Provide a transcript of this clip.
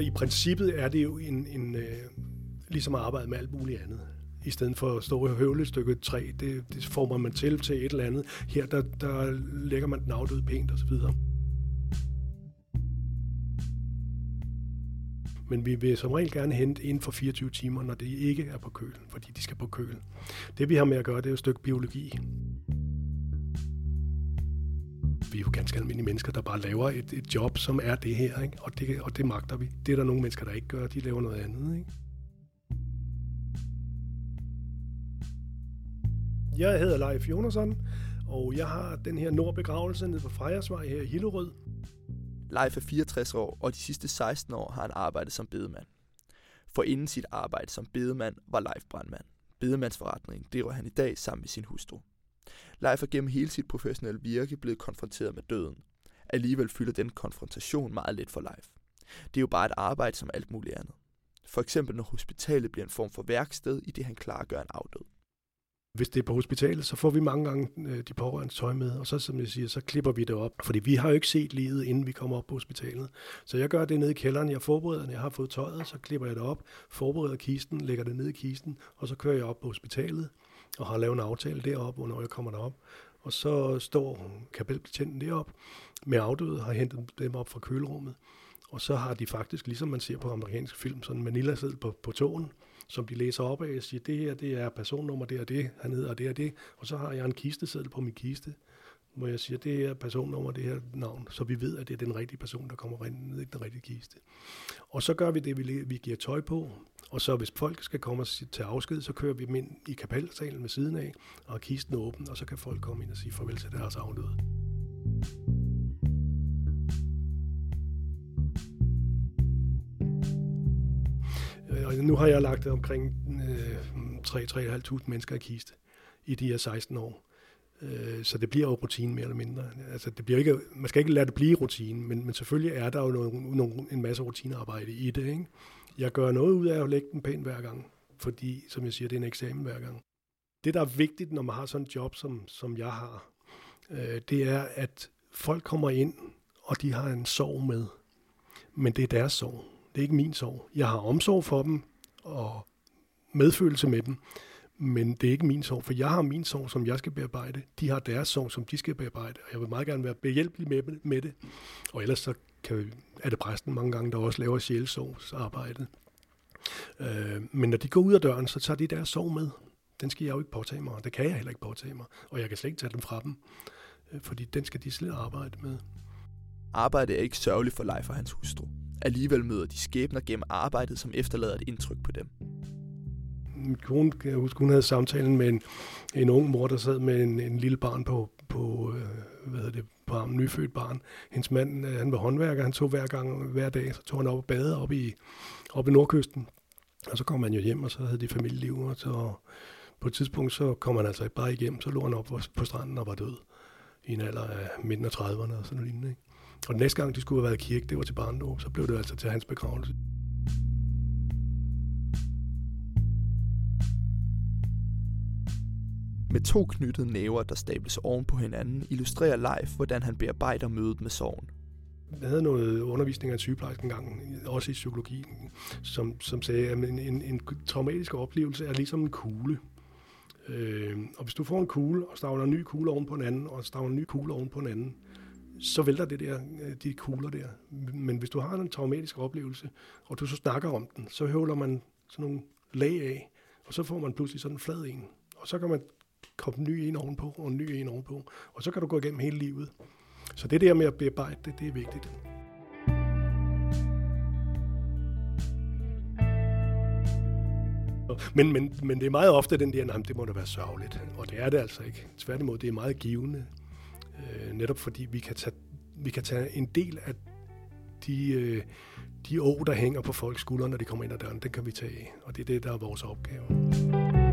I princippet er det jo en, en øh, ligesom at arbejde med alt muligt andet. I stedet for at stå og høvle et stykke træ, det, det former man til til et eller andet. Her der, der lægger man den afdøde pænt osv. Men vi vil som regel gerne hente inden for 24 timer, når det ikke er på køl, fordi de skal på køl. Det vi har med at gøre, det er jo et stykke biologi. Vi er jo ganske almindelige mennesker, der bare laver et, et job, som er det her, ikke? Og, det, og det magter vi. Det er der nogle mennesker, der ikke gør, de laver noget andet. Ikke? Jeg hedder Leif Jonasson, og jeg har den her nordbegravelse nede på Frejersvej her i Hillerød. Leif er 64 år, og de sidste 16 år har han arbejdet som bedemand. For inden sit arbejde som bedemand var Leif brandmand. Bedemandsforretningen driver han i dag sammen med sin hustru. Leif er gennem hele sit professionelle virke blevet konfronteret med døden. Alligevel fylder den konfrontation meget lidt for Leif. Det er jo bare et arbejde som alt muligt andet. For eksempel når hospitalet bliver en form for værksted, i det han klargør en afdød. Hvis det er på hospitalet, så får vi mange gange øh, de pårørende tøj med, og så, som jeg siger, så klipper vi det op. Fordi vi har jo ikke set livet, inden vi kommer op på hospitalet. Så jeg gør det nede i kælderen. Jeg forbereder, når jeg har fået tøjet, så klipper jeg det op, forbereder kisten, lægger det ned i kisten, og så kører jeg op på hospitalet og har lavet en aftale deroppe, hvornår jeg kommer derop. Og så står kapelbetjenten derop med afdøde, har hentet dem op fra kølerummet. Og så har de faktisk, ligesom man ser på amerikanske film, sådan en manila på, på togen, som de læser op af og siger, det her det er personnummer, det er det, han hedder det er det. Og så har jeg en kisteseddel på min kiste, hvor jeg siger, det er personnummer, det her navn, så vi ved, at det er den rigtige person, der kommer ind ned i den rigtige kiste. Og så gør vi det, vi, vi giver tøj på, og så hvis folk skal komme til afsked, så kører vi dem ind i kapelsalen ved siden af, og kisten er åben, og så kan folk komme ind og sige farvel til deres afdøde. Øh, og nu har jeg lagt omkring øh, 3-3.500 mennesker i kiste i de her 16 år. Øh, så det bliver jo rutine mere eller mindre. Altså, det bliver ikke, man skal ikke lade det blive rutine, men, men selvfølgelig er der jo nogle, nogle, en masse rutinearbejde i det. Ikke? Jeg gør noget ud af at lægge den pænt hver gang, fordi, som jeg siger, det er en eksamen hver gang. Det, der er vigtigt, når man har sådan en job, som, som jeg har, øh, det er, at folk kommer ind, og de har en sorg med. Men det er deres sorg. Det er ikke min sorg. Jeg har omsorg for dem og medfølelse med dem, men det er ikke min sorg, for jeg har min sorg, som jeg skal bearbejde. De har deres sorg, som de skal bearbejde, og jeg vil meget gerne være behjælpelig med, med det. Og ellers så kan, er det præsten mange gange, der også laver sjælsorgsarbejdet. Øh, men når de går ud af døren, så tager de deres sorg med. Den skal jeg jo ikke påtage mig, og det kan jeg heller ikke påtage mig. Og jeg kan slet ikke tage dem fra dem, øh, fordi den skal de slet arbejde med. Arbejde er ikke sørgeligt for Leif og hans hustru. Alligevel møder de skæbner gennem arbejdet, som efterlader et indtryk på dem. Min kone, kan jeg huske, hun havde samtalen med en, en ung mor, der sad med en, en lille barn på, på øh, hvad det, på armen, nyfødt barn. Hendes mand, øh, han var håndværker, han tog hver gang, hver dag, så tog han op og bade op i, op i Nordkysten. Og så kom han jo hjem, og så havde de familieliv, og så på et tidspunkt, så kom han altså bare hjem, så lå han op på, stranden og var død i en alder af midten af 30'erne og sådan noget lignende. Ikke? Og den næste gang, de skulle have været i kirke, det var til barndom, så blev det altså til hans begravelse. Med to knyttede næver, der stables oven på hinanden, illustrerer Leif, hvordan han bearbejder mødet med sorgen. Jeg havde noget undervisning af en sygeplejerske engang, også i psykologi, som, som sagde, at en, en, en traumatisk oplevelse er ligesom en kugle. Øh, og hvis du får en kugle, og stavler en ny kugle oven på en anden, og stavler en ny kugle oven på en anden, så vælter det der, øh, de kugler der. Men hvis du har en traumatisk oplevelse, og du så snakker om den, så høvler man sådan nogle lag af, og så får man pludselig sådan en flad en. Og så kan man komme en ny en ovenpå, og en ny en ovenpå. Og så kan du gå igennem hele livet. Så det der med at bearbejde det, det er vigtigt. Men, men, men det er meget ofte den der, nej, det må da være sørgeligt. Og det er det altså ikke. Tværtimod, det er meget givende. Øh, netop fordi vi kan, tage, vi kan tage en del af de, øh, de år, der hænger på folks skuldre, når de kommer ind ad døren, den kan vi tage af. Og det er det, der er vores opgave.